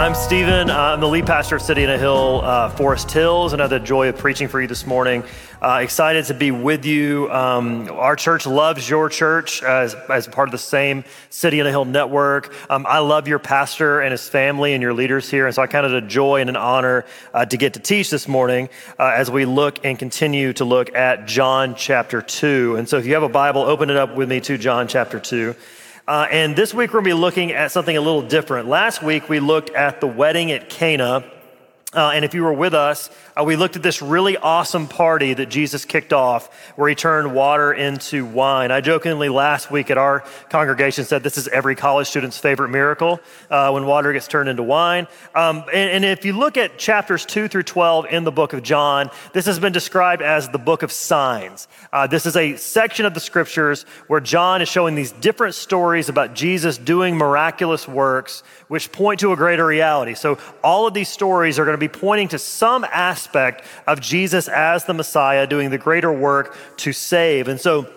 I'm Stephen. I'm the lead pastor of City on a Hill, uh, Forest Hills, and I have the joy of preaching for you this morning. Uh, excited to be with you. Um, our church loves your church as, as part of the same City on a Hill network. Um, I love your pastor and his family and your leaders here, and so I count it a joy and an honor uh, to get to teach this morning uh, as we look and continue to look at John chapter 2. And so if you have a Bible, open it up with me to John chapter 2. Uh, and this week we're going to be looking at something a little different. Last week we looked at the wedding at Cana. Uh, and if you were with us, uh, we looked at this really awesome party that Jesus kicked off where he turned water into wine. I jokingly last week at our congregation said this is every college student's favorite miracle uh, when water gets turned into wine. Um, and, and, if you look at chapters 2 through 12 in the book of John, this has been described as the book of signs. Uh, this is a section of the scriptures where John is showing these different stories about Jesus doing miraculous works which point to a greater reality. So all of these stories are going to be pointing to some aspect of Jesus as the Messiah doing the greater work to save. And so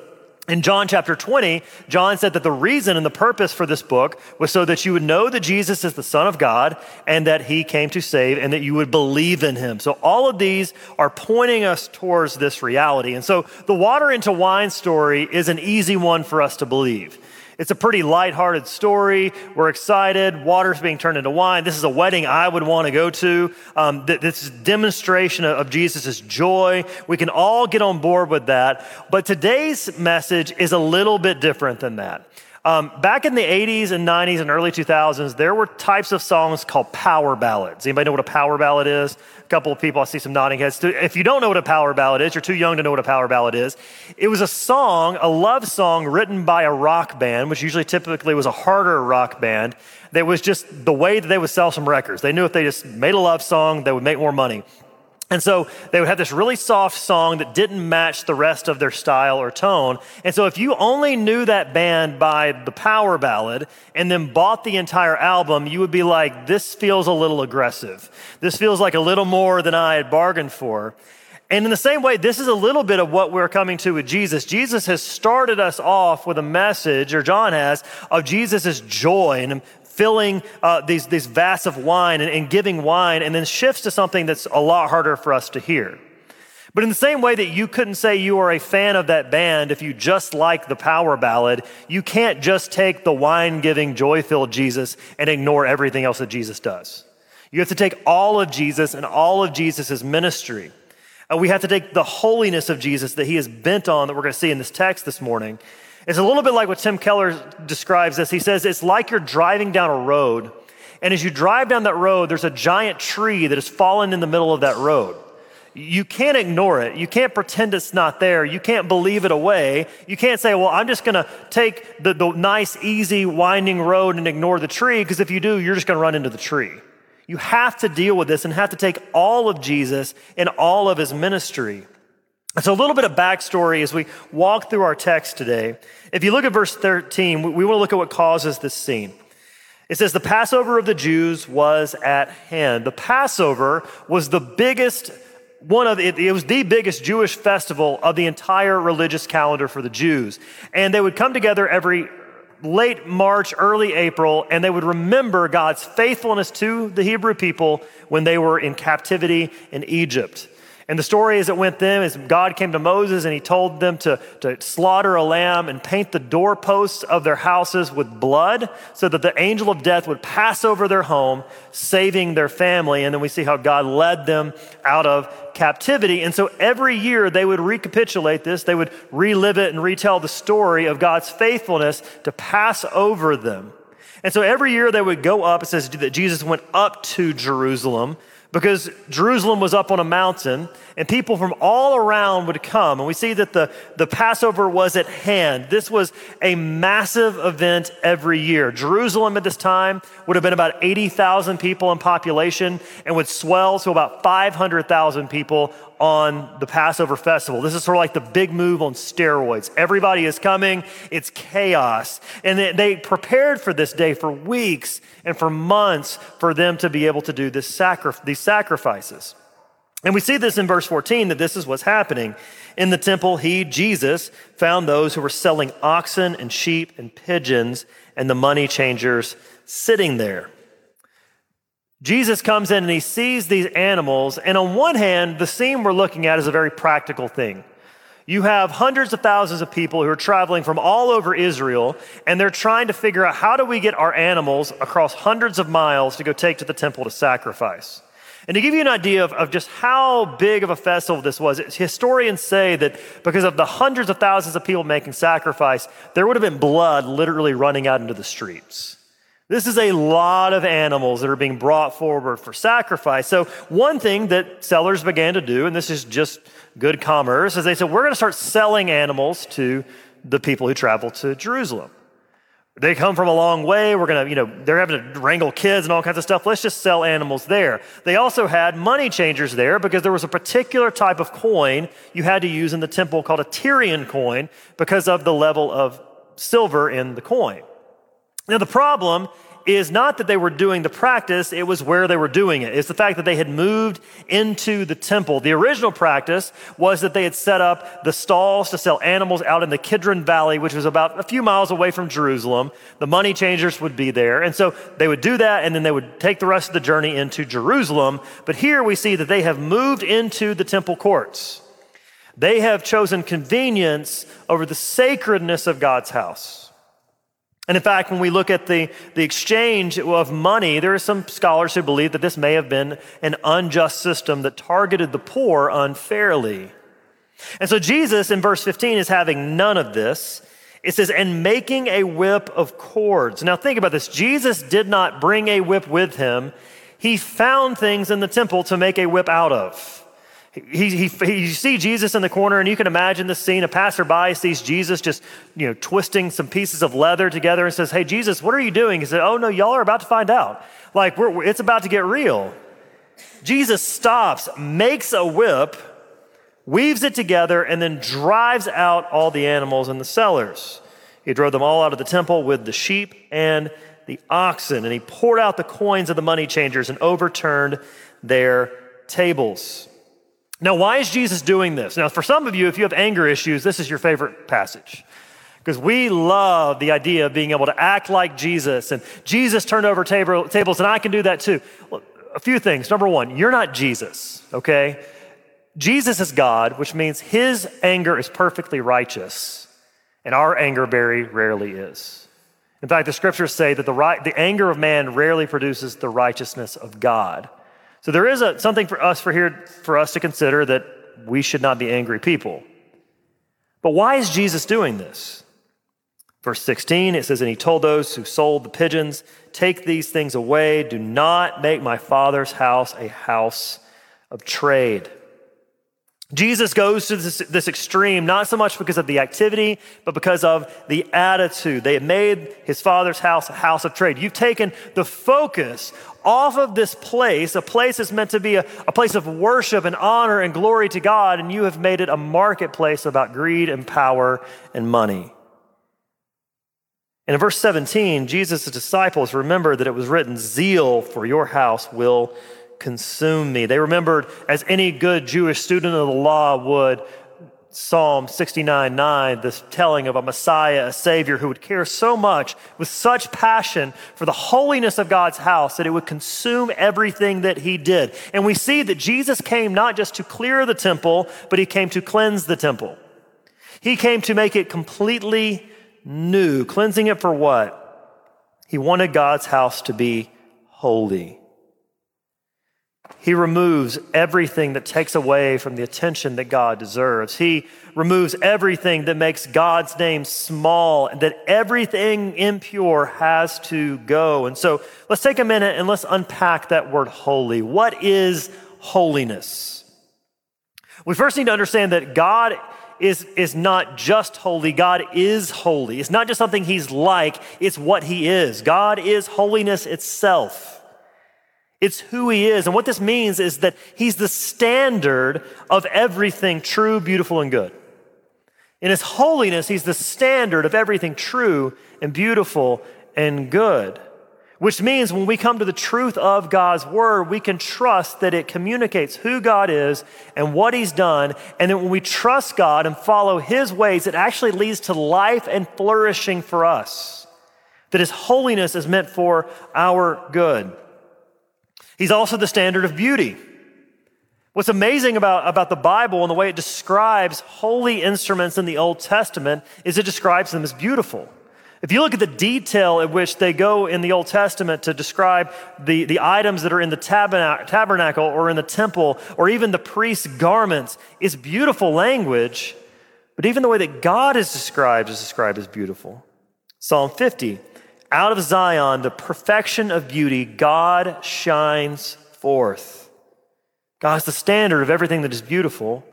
in John chapter 20, John said that the reason and the purpose for this book was so that you would know that Jesus is the Son of God and that he came to save and that you would believe in him. So all of these are pointing us towards this reality. And so the water into wine story is an easy one for us to believe. It's a pretty lighthearted story. We're excited. Water's being turned into wine. This is a wedding I would want to go to. Um, this is demonstration of Jesus' joy. We can all get on board with that. But today's message is a little bit different than that. Um, back in the 80s and 90s and early 2000s, there were types of songs called power ballads. Anybody know what a power ballad is? A couple of people, I see some nodding heads. If you don't know what a power ballad is, you're too young to know what a power ballad is. It was a song, a love song written by a rock band, which usually typically was a harder rock band. That was just the way that they would sell some records. They knew if they just made a love song, they would make more money. And so they would have this really soft song that didn't match the rest of their style or tone. And so if you only knew that band by the power ballad and then bought the entire album, you would be like, this feels a little aggressive. This feels like a little more than I had bargained for. And in the same way, this is a little bit of what we're coming to with Jesus. Jesus has started us off with a message, or John has, of Jesus' joy and filling uh, these, these vats of wine and, and giving wine, and then shifts to something that's a lot harder for us to hear. But in the same way that you couldn't say you are a fan of that band if you just like the power ballad, you can't just take the wine giving, joy filled Jesus and ignore everything else that Jesus does. You have to take all of Jesus and all of Jesus' ministry. And we have to take the holiness of Jesus that he is bent on, that we're going to see in this text this morning, it's a little bit like what Tim Keller describes this. He says it's like you're driving down a road, and as you drive down that road, there's a giant tree that has fallen in the middle of that road. You can't ignore it. You can't pretend it's not there. You can't believe it away. You can't say, well, I'm just going to take the, the nice, easy, winding road and ignore the tree, because if you do, you're just going to run into the tree. You have to deal with this and have to take all of Jesus and all of his ministry. So, a little bit of backstory as we walk through our text today. If you look at verse 13, we want to look at what causes this scene. It says, The Passover of the Jews was at hand. The Passover was the biggest one of it, it was the biggest Jewish festival of the entire religious calendar for the Jews. And they would come together every late March, early April, and they would remember God's faithfulness to the Hebrew people when they were in captivity in Egypt. And the story as it went then is God came to Moses and he told them to, to slaughter a lamb and paint the doorposts of their houses with blood so that the angel of death would pass over their home, saving their family. And then we see how God led them out of captivity. And so every year they would recapitulate this, they would relive it and retell the story of God's faithfulness to pass over them. And so every year they would go up. It says that Jesus went up to Jerusalem because Jerusalem was up on a mountain and people from all around would come. And we see that the, the Passover was at hand. This was a massive event every year. Jerusalem at this time would have been about 80,000 people in population and would swell to about 500,000 people on the Passover festival. This is sort of like the big move on steroids. Everybody is coming, it's chaos. And they, prepared for this day for weeks and for months for them to be able to do this sacri- these sacrifices. And we see this in verse 14 that this is what's happening. In the temple, he, Jesus, found those who were selling oxen and sheep and pigeons and the money changers sitting there. Jesus comes in and he sees these animals. And on one hand, the scene we're looking at is a very practical thing. You have hundreds of thousands of people who are traveling from all over Israel, and they're trying to figure out how do we get our animals across hundreds of miles to go take to the temple to sacrifice. And to give you an idea of, of just how big of a festival this was, historians say that because of the hundreds of thousands of people making sacrifice, there would have been blood literally running out into the streets. This is a lot of animals that are being brought forward for sacrifice. So, one thing that sellers began to do, and this is just good commerce, is they said, we're going to start selling animals to the people who travel to Jerusalem. They come from a long way. We're going to, you know, they're having to wrangle kids and all kinds of stuff. Let's just sell animals there. They also had money changers there because there was a particular type of coin you had to use in the temple called a Tyrian coin because of the level of silver in the coin. Now, the problem is not that they were doing the practice, it was where they were doing it. It's the fact that they had moved into the temple. The original practice was that they had set up the stalls to sell animals out in the Kidron Valley, which was about a few miles away from Jerusalem. The money changers would be there. And so they would do that, and then they would take the rest of the journey into Jerusalem. But here we see that they have moved into the temple courts. They have chosen convenience over the sacredness of God's house. And in fact, when we look at the, the exchange of money, there are some scholars who believe that this may have been an unjust system that targeted the poor unfairly. And so Jesus in verse 15 is having none of this. It says, and making a whip of cords. Now think about this. Jesus did not bring a whip with him. He found things in the temple to make a whip out of. He, he, he, you see Jesus in the corner, and you can imagine the scene. A passerby sees Jesus just, you know, twisting some pieces of leather together and says, Hey, Jesus, what are you doing? He said, Oh, no, y'all are about to find out. Like, we're, it's about to get real. Jesus stops, makes a whip, weaves it together, and then drives out all the animals and the sellers. He drove them all out of the temple with the sheep and the oxen, and he poured out the coins of the money changers and overturned their tables. Now, why is Jesus doing this? Now, for some of you, if you have anger issues, this is your favorite passage. Because we love the idea of being able to act like Jesus, and Jesus turned over table, tables, and I can do that too. Well, a few things. Number one, you're not Jesus, okay? Jesus is God, which means his anger is perfectly righteous, and our anger very rarely is. In fact, the scriptures say that the, right, the anger of man rarely produces the righteousness of God. So there is a, something for us for here for us to consider that we should not be angry people. But why is Jesus doing this? Verse 16, it says, And he told those who sold the pigeons, Take these things away. Do not make my father's house a house of trade. Jesus goes to this, this, extreme, not so much because of the activity, but because of the attitude. They had made his father's house a house of trade. You've taken the focus off of this place, a place that's meant to be a, a place of worship and honor and glory to God, and you have made it a marketplace about greed and power and money. And in verse 17, Jesus' disciples remember that it was written, Zeal for your house will consume me. They remembered, as any good Jewish student of the law would, Psalm 69 9, this telling of a Messiah, a Savior who would care so much with such passion for the holiness of God's house that it would consume everything that he did. And we see that Jesus came not just to clear the temple, but he came to cleanse the temple. He came to make it completely new. Cleansing it for what? He wanted God's house to be holy. He removes everything that takes away from the attention that God deserves. He removes everything that makes God's name small, and that everything impure has to go. And so let's take a minute and let's unpack that word holy. What is holiness? We first need to understand that God is, is not just holy, God is holy. It's not just something He's like, it's what He is. God is holiness itself. It's who he is. And what this means is that he's the standard of everything true, beautiful, and good. In his holiness, he's the standard of everything true and beautiful and good. Which means when we come to the truth of God's word, we can trust that it communicates who God is and what he's done. And that when we trust God and follow his ways, it actually leads to life and flourishing for us. That his holiness is meant for our good. He's also the standard of beauty. What's amazing about, about the Bible and the way it describes holy instruments in the Old Testament is it describes them as beautiful. If you look at the detail at which they go in the Old Testament to describe the, the items that are in the tabernacle or in the temple or even the priest's garments, it's beautiful language, but even the way that God is described is described as beautiful. Psalm 50 out of Zion, the perfection of beauty, God shines forth. God is the standard of everything that is beautiful.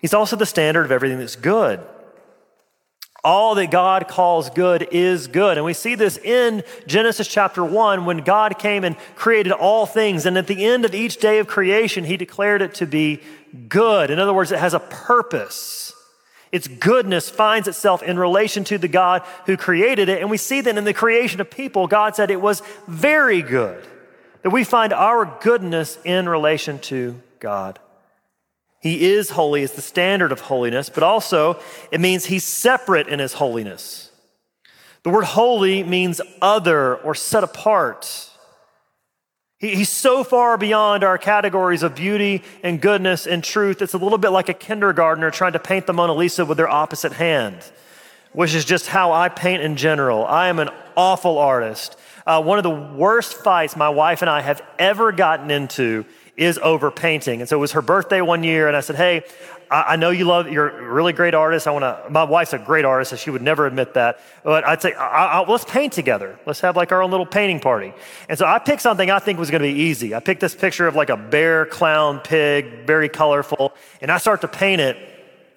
He's also the standard of everything that's good. All that God calls good is good. And we see this in Genesis chapter 1 when God came and created all things. And at the end of each day of creation, he declared it to be good. In other words, it has a purpose. Its goodness finds itself in relation to the God who created it. And we see that in the creation of people, God said it was very good. That we find our goodness in relation to God. He is holy, is the standard of holiness, but also it means he's separate in his holiness. The word holy means other or set apart. He, he's so far beyond our categories of beauty and goodness and truth. It's a little bit like a kindergartner trying to paint the Mona Lisa with their opposite hand, which is just how I paint in general. I am an awful artist. Uh, one of the worst fights my wife and I have ever gotten into is over painting. And so it was her birthday one year, and I said, Hey, I, know you love, you're a really great artist. I want to, my wife's a great artist, and she would never admit that. But I'd say, I, I, let's paint together. Let's have like our own little painting party. And so I picked something I think was going to be easy. I picked this picture of like a bear, clown, pig, very colorful, and I start to paint it.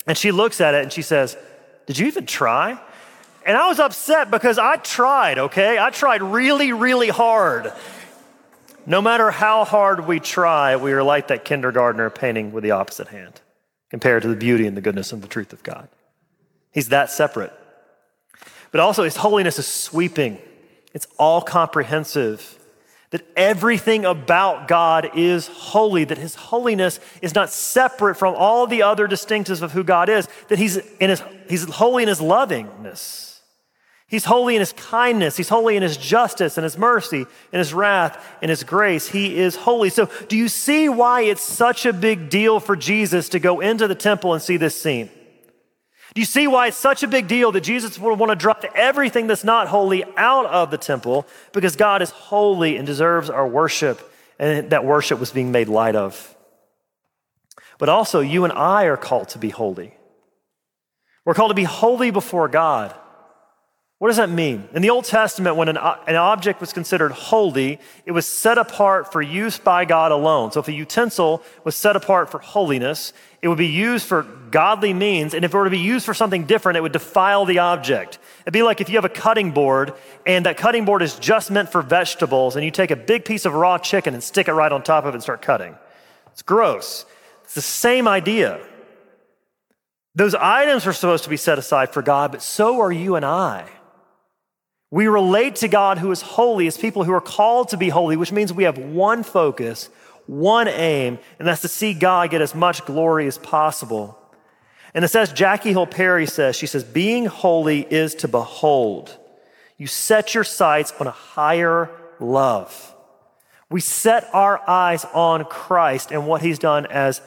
And she looks at it and she says, Did you even try? And I was upset because I tried, okay? I tried really, really hard. No matter how hard we try, we are like that kindergartner painting with the opposite hand compared to the beauty and the goodness and the truth of God. He's that separate. But also, His holiness is sweeping, it's all comprehensive. That everything about God is holy, that His holiness is not separate from all the other distinctives of who God is, that He's, in his, he's holy in His lovingness. He's holy in his kindness. He's holy in his justice and his mercy and his wrath and his grace. He is holy. So, do you see why it's such a big deal for Jesus to go into the temple and see this scene? Do you see why it's such a big deal that Jesus would want to drop everything that's not holy out of the temple? Because God is holy and deserves our worship, and that worship was being made light of. But also, you and I are called to be holy. We're called to be holy before God. What does that mean? In the Old Testament, when an, an, object was considered holy, it was set apart for use by God alone. So if a utensil was set apart for holiness, it would be used for godly means. And if it were to be used for something different, it would defile the object. It'd be like if you have a cutting board and that cutting board is just meant for vegetables and you take a big piece of raw chicken and stick it right on top of it and start cutting. It's gross. It's the same idea. Those items are supposed to be set aside for God, but so are you and I. We relate to God who is holy as people who are called to be holy, which means we have one focus, one aim, and that's to see God get as much glory as possible. And it says, Jackie Hill Perry says, she says, being holy is to behold. You set your sights on a higher love. We set our eyes on Christ and what he's done as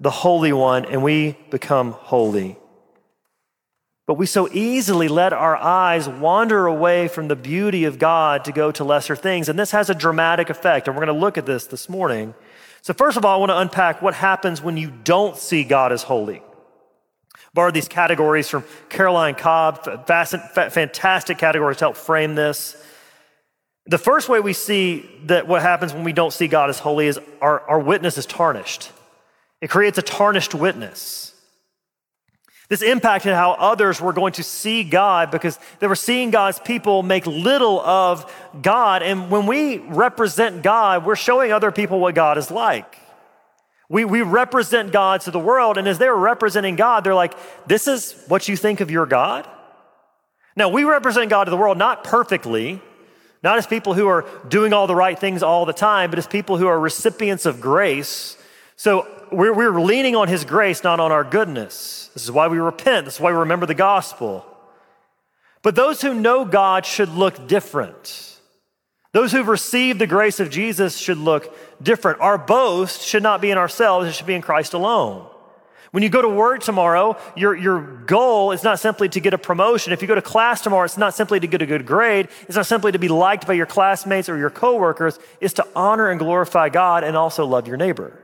the Holy One, and we become holy. But we so easily let our eyes wander away from the beauty of God to go to lesser things. And this has a dramatic effect. And we're going to look at this this morning. So, first of all, I want to unpack what happens when you don't see God as holy. Borrowed these categories from Caroline Cobb, fantastic categories to help frame this. The first way we see that what happens when we don't see God as holy is our, our witness is tarnished. It creates a tarnished witness. This impacted how others were going to see God because they were seeing God's people make little of God. And when we represent God, we're showing other people what God is like. We, we represent God to the world, and as they're representing God, they're like, This is what you think of your God? Now, we represent God to the world not perfectly, not as people who are doing all the right things all the time, but as people who are recipients of grace. So we're, we're leaning on His grace, not on our goodness. This is why we repent. This is why we remember the gospel. But those who know God should look different. Those who've received the grace of Jesus should look different. Our boast should not be in ourselves, it should be in Christ alone. When you go to work tomorrow, your, your goal is not simply to get a promotion. If you go to class tomorrow, it's not simply to get a good grade. It's not simply to be liked by your classmates or your coworkers. It's to honor and glorify God and also love your neighbor.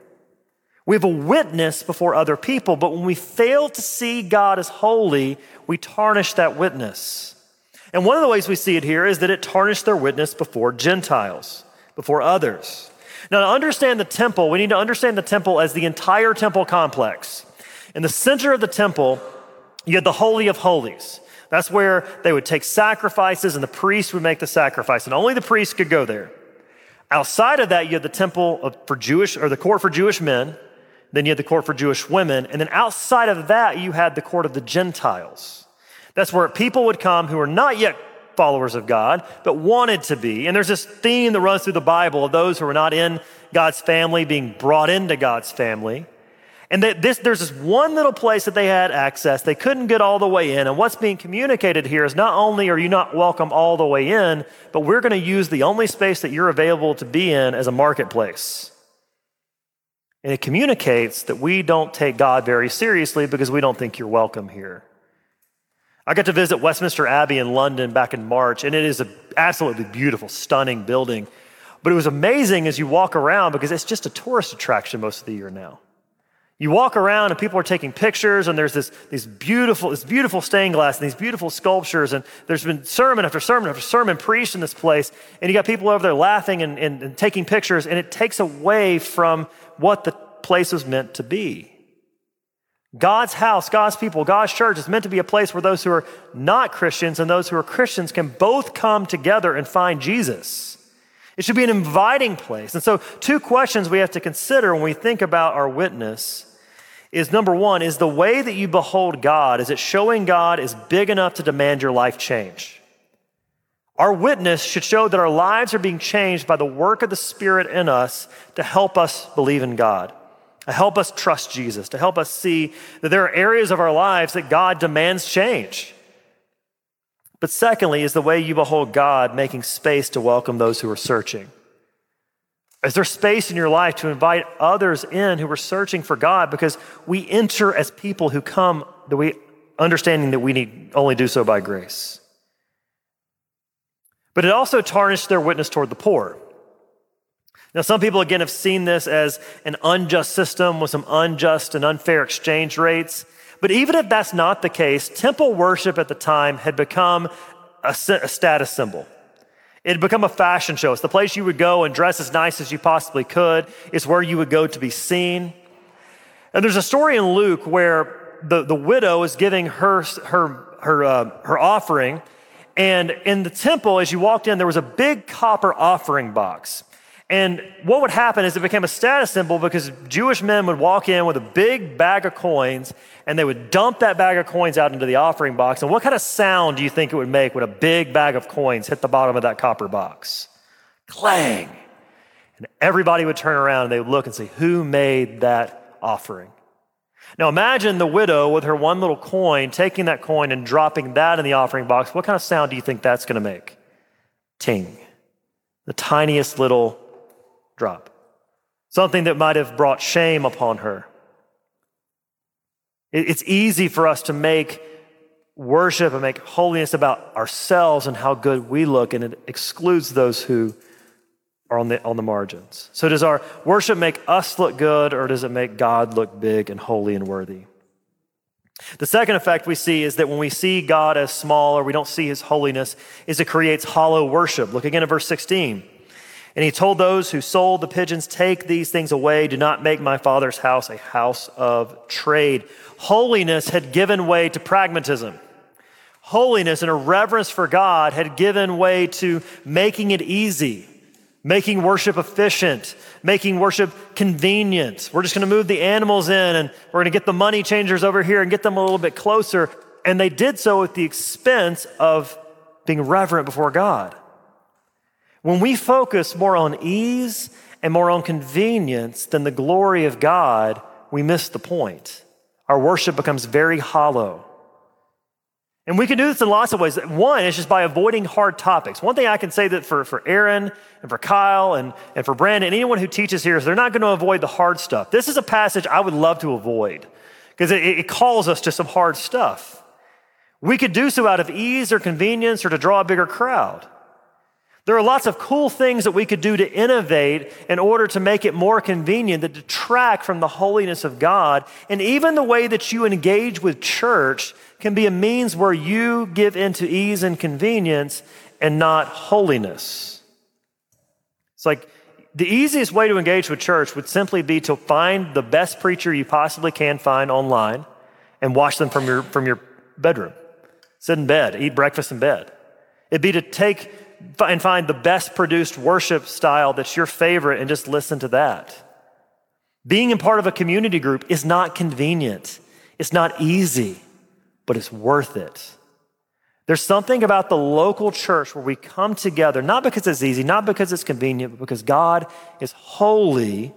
We have a witness before other people, but when we fail to see God as holy, we tarnish that witness. And one of the ways we see it here is that it tarnished their witness before Gentiles, before others. Now, to understand the temple, we need to understand the temple as the entire temple complex. In the center of the temple, you had the Holy of Holies. That's where they would take sacrifices and the priest would make the sacrifice, and only the priest could go there. Outside of that, you had the temple of, for Jewish, or the court for Jewish men. Then you had the court for Jewish women. And then outside of that, you had the court of the Gentiles. That's where people would come who are not yet followers of God, but wanted to be. And there's this theme that runs through the Bible of those who are not in God's family being brought into God's family. And that this, there's this one little place that they had access. They couldn't get all the way in. And what's being communicated here is not only are you not welcome all the way in, but we're going to use the only space that you're available to be in as a marketplace. And it communicates that we don't take God very seriously because we don't think you're welcome here. I got to visit Westminster Abbey in London back in March, and it is an absolutely beautiful, stunning building. But it was amazing as you walk around because it's just a tourist attraction most of the year now. You walk around and people are taking pictures, and there's this, these beautiful, this beautiful stained glass and these beautiful sculptures, and there's been sermon after sermon after sermon preached in this place, and you got people over there laughing and, and, and taking pictures, and it takes away from what the place is meant to be. God's house, God's people, God's church is meant to be a place where those who are not Christians and those who are Christians can both come together and find Jesus. It should be an inviting place. And so, two questions we have to consider when we think about our witness is number one, is the way that you behold God, is it showing God is big enough to demand your life change? Our witness should show that our lives are being changed by the work of the Spirit in us to help us believe in God to help us trust Jesus, to help us see that there are areas of our lives that God demands change. But secondly, is the way you behold God making space to welcome those who are searching. Is there space in your life to invite others in who are searching for God? Because we enter as people who come, that we understanding that we need only do so by grace. But it also tarnished their witness toward the poor. Now, some people, again, have seen this as an unjust system with some unjust and unfair exchange rates. But even if that's not the case, temple worship at the time had become a, status symbol. It had become a fashion show. It's the place you would go and dress as nice as you possibly could. It's where you would go to be seen. And there's a story in Luke where the, the widow is giving her, her, her, uh, her offering. And in the temple, as you walked in, there was a big copper offering box. And what would happen is it became a status symbol because Jewish men would walk in with a big bag of coins and they would dump that bag of coins out into the offering box. And what kind of sound do you think it would make when a big bag of coins hit the bottom of that copper box? Clang. And everybody would turn around and they would look and say, Who made that offering? Now imagine the widow with her one little coin taking that coin and dropping that in the offering box. What kind of sound do you think that's going to make? Ting. The tiniest little drop, something that might have brought shame upon her. It's easy for us to make worship and make holiness about ourselves and how good we look, and it excludes those who are on the, on the margins. So, does our worship make us look good, or does it make God look big and holy and worthy? The second effect we see is that when we see God as small or we don't see his holiness, is it creates hollow worship. Look again at verse 16. And he told those who sold the pigeons, Take these things away. Do not make my father's house a house of trade. Holiness had given way to pragmatism. Holiness and a reverence for God had given way to making it easy, making worship efficient, making worship convenient. We're just going to move the animals in and we're going to get the money changers over here and get them a little bit closer. And they did so at the expense of being reverent before God. When we focus more on ease and more on convenience than the glory of God, we miss the point. Our worship becomes very hollow. And we can do this in lots of ways. One is just by avoiding hard topics. One thing I can say that for, for Aaron and for Kyle and, and for Brandon, and anyone who teaches here is they're not going to avoid the hard stuff. This is a passage I would love to avoid because it, it calls us to some hard stuff. We could do so out of ease or convenience or to draw a bigger crowd. There are lots of cool things that we could do to innovate in order to make it more convenient that detract from the holiness of God. And even the way that you engage with church can be a means where you give into ease and convenience and not holiness. It's like the easiest way to engage with church would simply be to find the best preacher you possibly can find online and watch them from your, from your bedroom. Sit in bed, eat breakfast in bed. It'd be to take and find the best produced worship style that's your favorite and just listen to that. Being in part of a community group is not convenient, it's not easy, but it's worth it. There's something about the local church where we come together, not because it's easy, not because it's convenient, but because God is holy,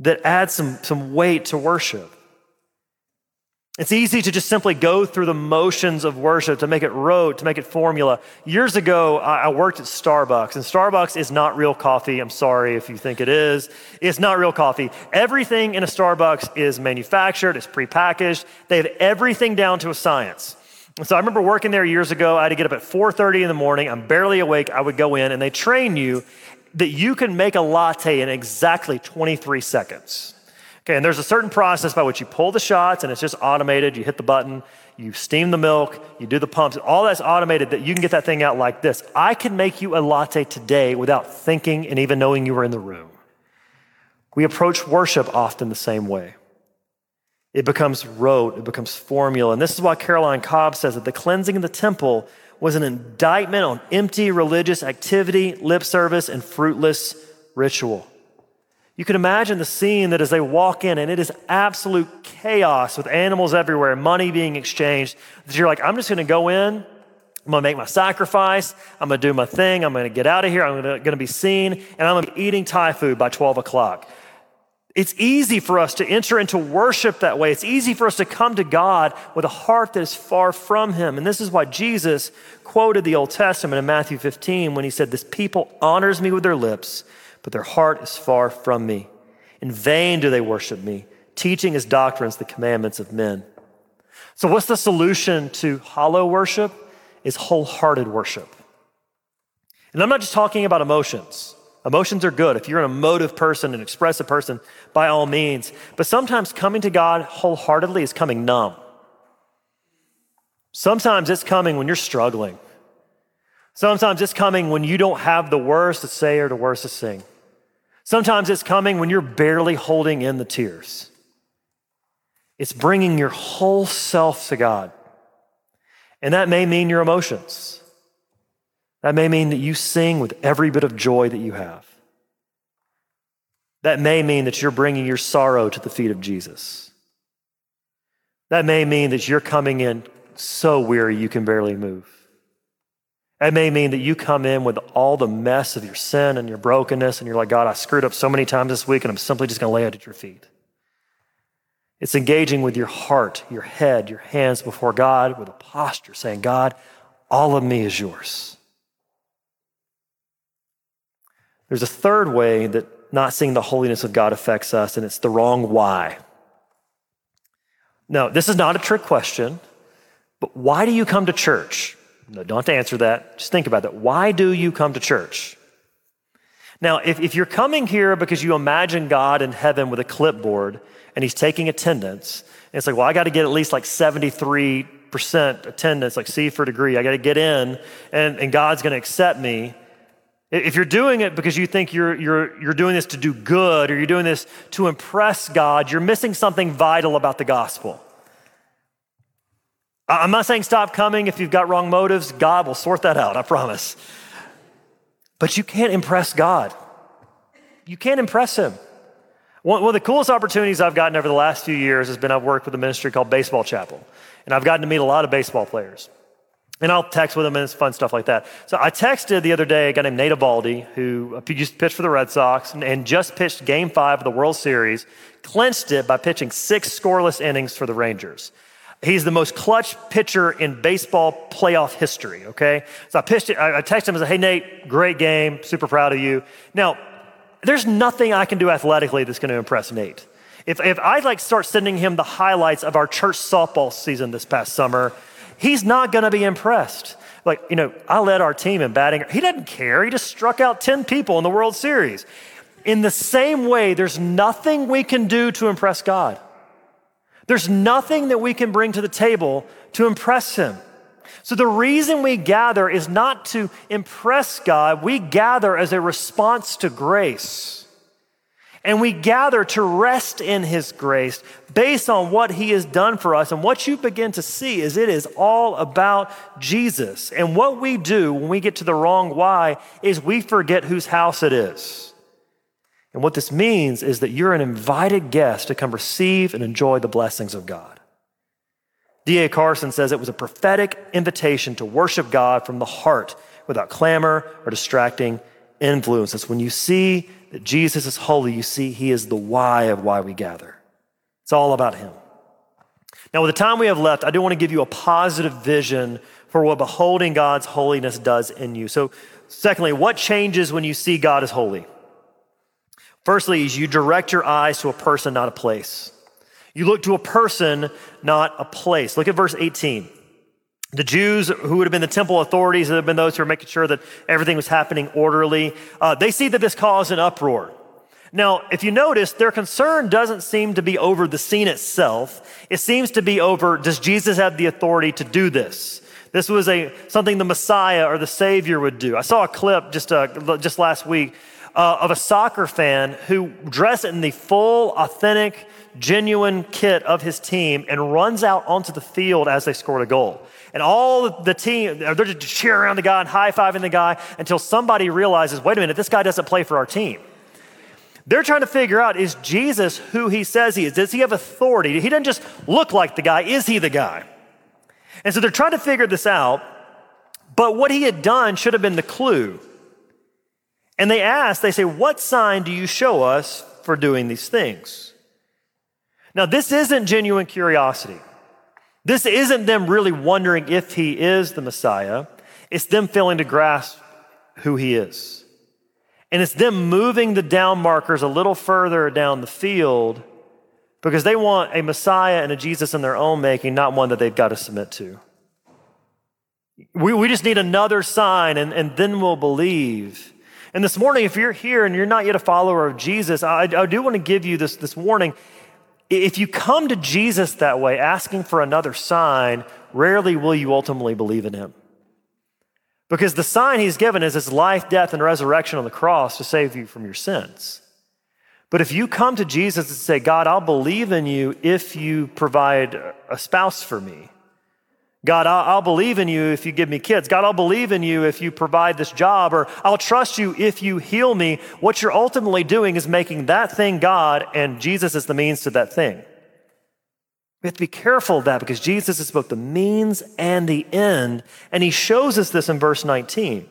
that adds some, some weight to worship. It's easy to just simply go through the motions of worship, to make it rote, to make it formula. Years ago, I worked at Starbucks, and Starbucks is not real coffee. I'm sorry if you think it is. It's not real coffee. Everything in a Starbucks is manufactured, it's prepackaged. They have everything down to a science. And so I remember working there years ago. I had to get up at 4:30 in the morning. I'm barely awake. I would go in, and they train you that you can make a latte in exactly 23 seconds. Okay, and there's a certain process by which you pull the shots and it's just automated. You hit the button, you steam the milk, you do the pumps, all that's automated that you can get that thing out like this. I can make you a latte today without thinking and even knowing you were in the room. We approach worship often the same way. It becomes rote, it becomes formula. And this is why Caroline Cobb says that the cleansing of the temple was an indictment on empty religious activity, lip service, and fruitless ritual. You can imagine the scene that as they walk in, and it is absolute chaos with animals everywhere, money being exchanged, that you're like, I'm just gonna go in, I'm gonna make my sacrifice, I'm gonna do my thing, I'm gonna get out of here, I'm gonna, gonna be seen, and I'm gonna be eating Thai food by 12 o'clock. It's easy for us to enter into worship that way. It's easy for us to come to God with a heart that is far from Him. And this is why Jesus quoted the Old Testament in Matthew 15 when He said, This people honors me with their lips but their heart is far from me. In vain do they worship me, teaching as doctrines the commandments of men. So, what's the solution to hollow worship? Is wholehearted worship. And I'm not just talking about emotions. Emotions are good. If you're an emotive person, an expressive person, by all means. But sometimes coming to God wholeheartedly is coming numb. Sometimes it's coming when you're struggling. Sometimes it's coming when you don't have the words to say or the words to sing. Sometimes it's coming when you're barely holding in the tears. It's bringing your whole self to God. And that may mean your emotions. That may mean that you sing with every bit of joy that you have. That may mean that you're bringing your sorrow to the feet of Jesus. That may mean that you're coming in so weary you can barely move. It may mean that you come in with all the mess of your sin and your brokenness, and you're like, God, I screwed up so many times this week, and I'm simply just going to lay it at your feet. It's engaging with your heart, your head, your hands before God with a posture saying, God, all of me is yours. There's a third way that not seeing the holiness of God affects us, and it's the wrong why. Now, this is not a trick question. But why do you come to church? No, don't have to answer that. Just think about that. Why do you come to church? Now, if, if you're coming here because you imagine God in heaven with a clipboard and he's taking attendance, and it's like, well, I got to get at least like 73% attendance, like C for degree. I got to get in and, and God's going to accept me. If you're doing it because you think you're, you're, you're doing this to do good or you're doing this to impress God, you're missing something vital about the gospel. I'm not saying stop coming if you've got wrong motives. God will sort that out, I promise. But you can't impress God. You can't impress Him. One, of the coolest opportunities I've gotten over the last few years has been I've worked with a ministry called Baseball Chapel, and I've gotten to meet a lot of baseball players. And I'll text with them, and it's fun stuff like that. So I texted the other day a guy named Nate Eovaldi, who uh, used to pitch for the Red Sox and, and just pitched Game Five of the World Series, clinched it by pitching six scoreless innings for the Rangers. He's the most clutch pitcher in baseball playoff history, okay? So I pitched it, I texted him and said, hey, Nate, great game, super proud of you. Now, there's nothing I can do athletically that's gonna impress Nate. If, if I like start sending him the highlights of our church softball season this past summer, he's not gonna be impressed. Like, you know, I led our team in batting. He doesn't care. He just struck out 10 people in the World Series. In the same way, there's nothing we can do to impress God. There's nothing that we can bring to the table to impress Him. So, the reason we gather is not to impress God, we gather as a response to grace. And we gather to rest in His grace based on what He has done for us. And what you begin to see is it is all about Jesus. And what we do when we get to the wrong why is we forget whose house it is. And what this means is that you're an invited guest to come receive and enjoy the blessings of God. D.A. Carson says it was a prophetic invitation to worship God from the heart without clamor or distracting influences. When you see that Jesus is holy, you see he is the why of why we gather. It's all about him. Now, with the time we have left, I do want to give you a positive vision for what beholding God's holiness does in you. So, secondly, what changes when you see God as holy? Firstly, is you direct your eyes to a person, not a place. You look to a person, not a place. Look at verse 18. The Jews, who would have been the temple authorities, that have been those who are making sure that everything was happening orderly, uh, they see that this caused an uproar. Now, if you notice, their concern doesn't seem to be over the scene itself. It seems to be over, does Jesus have the authority to do this? This was a, something the Messiah or the Savior would do. I saw a clip just, uh, just last week uh, of a soccer fan who dressed in the full, authentic, genuine kit of his team and runs out onto the field as they scored a goal. And all the team, they're just cheering around the guy and high fiving the guy until somebody realizes, wait a minute, this guy doesn't play for our team. They're trying to figure out is Jesus who he says he is? Does he have authority? He doesn't just look like the guy, is he the guy? And so they're trying to figure this out, but what he had done should have been the clue. And they ask, they say, What sign do you show us for doing these things? Now, this isn't genuine curiosity. This isn't them really wondering if he is the Messiah. It's them failing to grasp who he is. And it's them moving the down markers a little further down the field because they want a Messiah and a Jesus in their own making, not one that they've got to submit to. We, we just need another sign and, and then we'll believe. And this morning, if you're here and you're not yet a follower of Jesus, I, I do want to give you this, this warning. If you come to Jesus that way, asking for another sign, rarely will you ultimately believe in him. Because the sign he's given is his life, death, and resurrection on the cross to save you from your sins. But if you come to Jesus and say, God, I'll believe in you if you provide a spouse for me, God, I'll, believe in you if you give me kids. God, I'll believe in you if you provide this job, or I'll trust you if you heal me. What you're ultimately doing is making that thing God, and Jesus is the means to that thing. We have to be careful of that because Jesus is both the means and the end, and he shows us this in verse 19.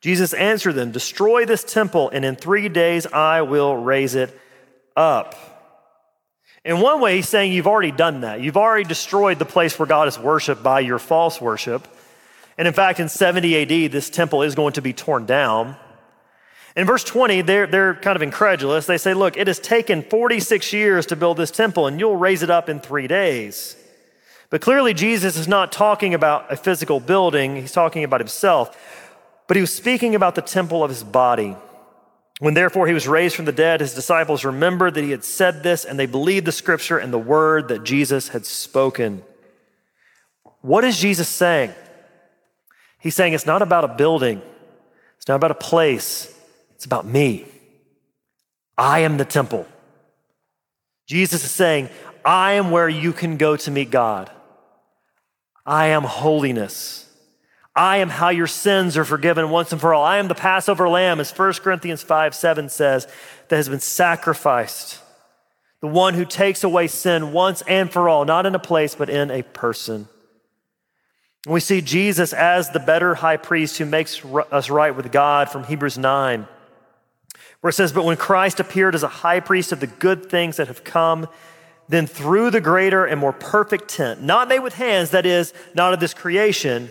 Jesus answered them, Destroy this temple, and in three days I will raise it up. In one way, he's saying you've already done that. You've already destroyed the place where God is worshiped by your false worship. And in fact, in 70 AD, this temple is going to be torn down. In verse 20, they're, they're kind of incredulous. They say, Look, it has taken 46 years to build this temple, and you'll raise it up in three days. But clearly, Jesus is not talking about a physical building, he's talking about himself. But he was speaking about the temple of his body. When therefore he was raised from the dead, his disciples remembered that he had said this, and they believed the scripture and the word that Jesus had spoken. What is Jesus saying? He's saying it's not about a building, it's not about a place, it's about me. I am the temple. Jesus is saying, I am where you can go to meet God. I am holiness. I am how your sins are forgiven once and for all. I am the Passover lamb, as 1 Corinthians 5 7 says, that has been sacrificed. The one who takes away sin once and for all, not in a place, but in a person. We see Jesus as the better high priest who makes us right with God from Hebrews 9, where it says, But when Christ appeared as a high priest of the good things that have come, then through the greater and more perfect tent, not made with hands, that is, not of this creation,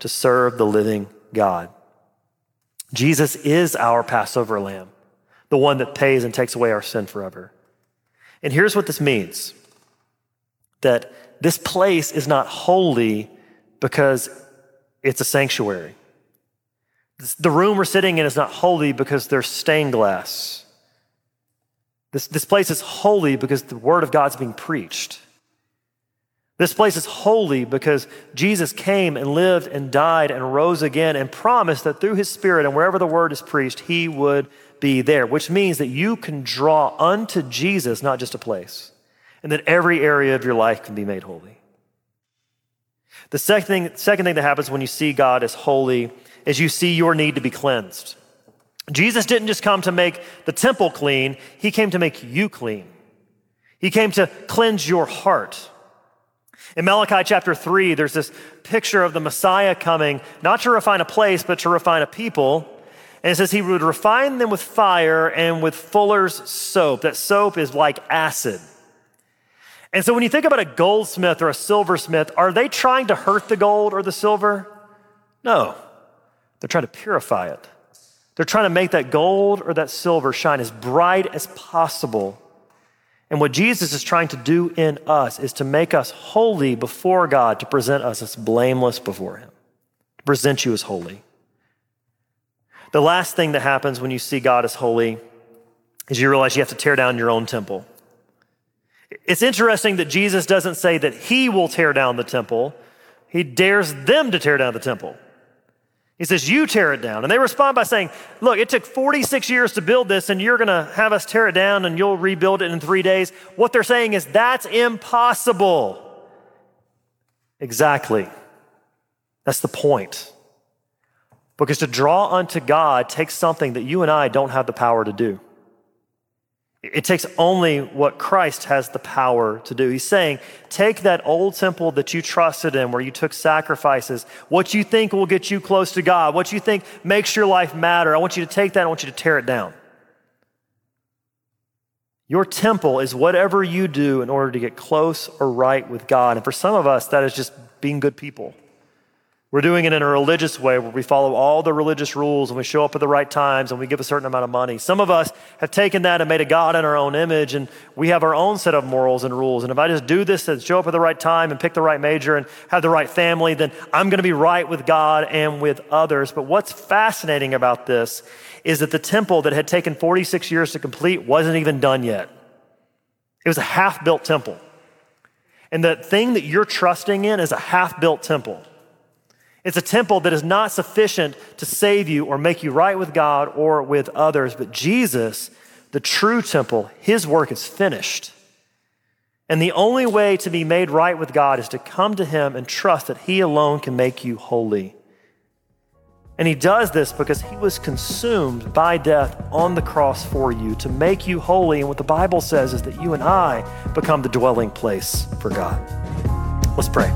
to serve the living God? Jesus is our Passover lamb, the one that pays and takes away our sin forever. And here's what this means that this place is not holy because it's a sanctuary. The room we're sitting in is not holy because there's stained glass. This, this place is holy because the word of God's being preached. This place is holy because Jesus came and lived and died and rose again and promised that through his spirit and wherever the word is preached, he would be there, which means that you can draw unto Jesus, not just a place, and that every area of your life can be made holy. The second thing, second thing that happens when you see God as holy is you see your need to be cleansed. Jesus didn't just come to make the temple clean, he came to make you clean. He came to cleanse your heart. In Malachi chapter 3, there's this picture of the Messiah coming, not to refine a place, but to refine a people. And it says he would refine them with fire and with fuller's soap. That soap is like acid. And so when you think about a goldsmith or a silversmith, are they trying to hurt the gold or the silver? No. They're trying to purify it. They're trying to make that gold or that silver shine as bright as possible. And what Jesus is trying to do in us is to make us holy before God, to present us as blameless before Him, to present you as holy. The last thing that happens when you see God as holy is you realize you have to tear down your own temple. It's interesting that Jesus doesn't say that He will tear down the temple, He dares them to tear down the temple. He says, You tear it down. And they respond by saying, Look, it took 46 years to build this, and you're going to have us tear it down and you'll rebuild it in three days. What they're saying is, That's impossible. Exactly. That's the point. Because to draw unto God takes something that you and I don't have the power to do. It takes only what Christ has the power to do. He's saying, take that old temple that you trusted in, where you took sacrifices, what you think will get you close to God, what you think makes your life matter. I want you to take that, I want you to tear it down. Your temple is whatever you do in order to get close or right with God. And for some of us, that is just being good people. We're doing it in a religious way where we follow all the religious rules and we show up at the right times and we give a certain amount of money. Some of us have taken that and made a God in our own image and we have our own set of morals and rules. And if I just do this and show up at the right time and pick the right major and have the right family, then I'm going to be right with God and with others. But what's fascinating about this is that the temple that had taken 46 years to complete wasn't even done yet. It was a half built temple. And the thing that you're trusting in is a half built temple. It's a temple that is not sufficient to save you or make you right with God or with others. But Jesus, the true temple, his work is finished. And the only way to be made right with God is to come to him and trust that he alone can make you holy. And he does this because he was consumed by death on the cross for you to make you holy. And what the Bible says is that you and I become the dwelling place for God. Let's pray.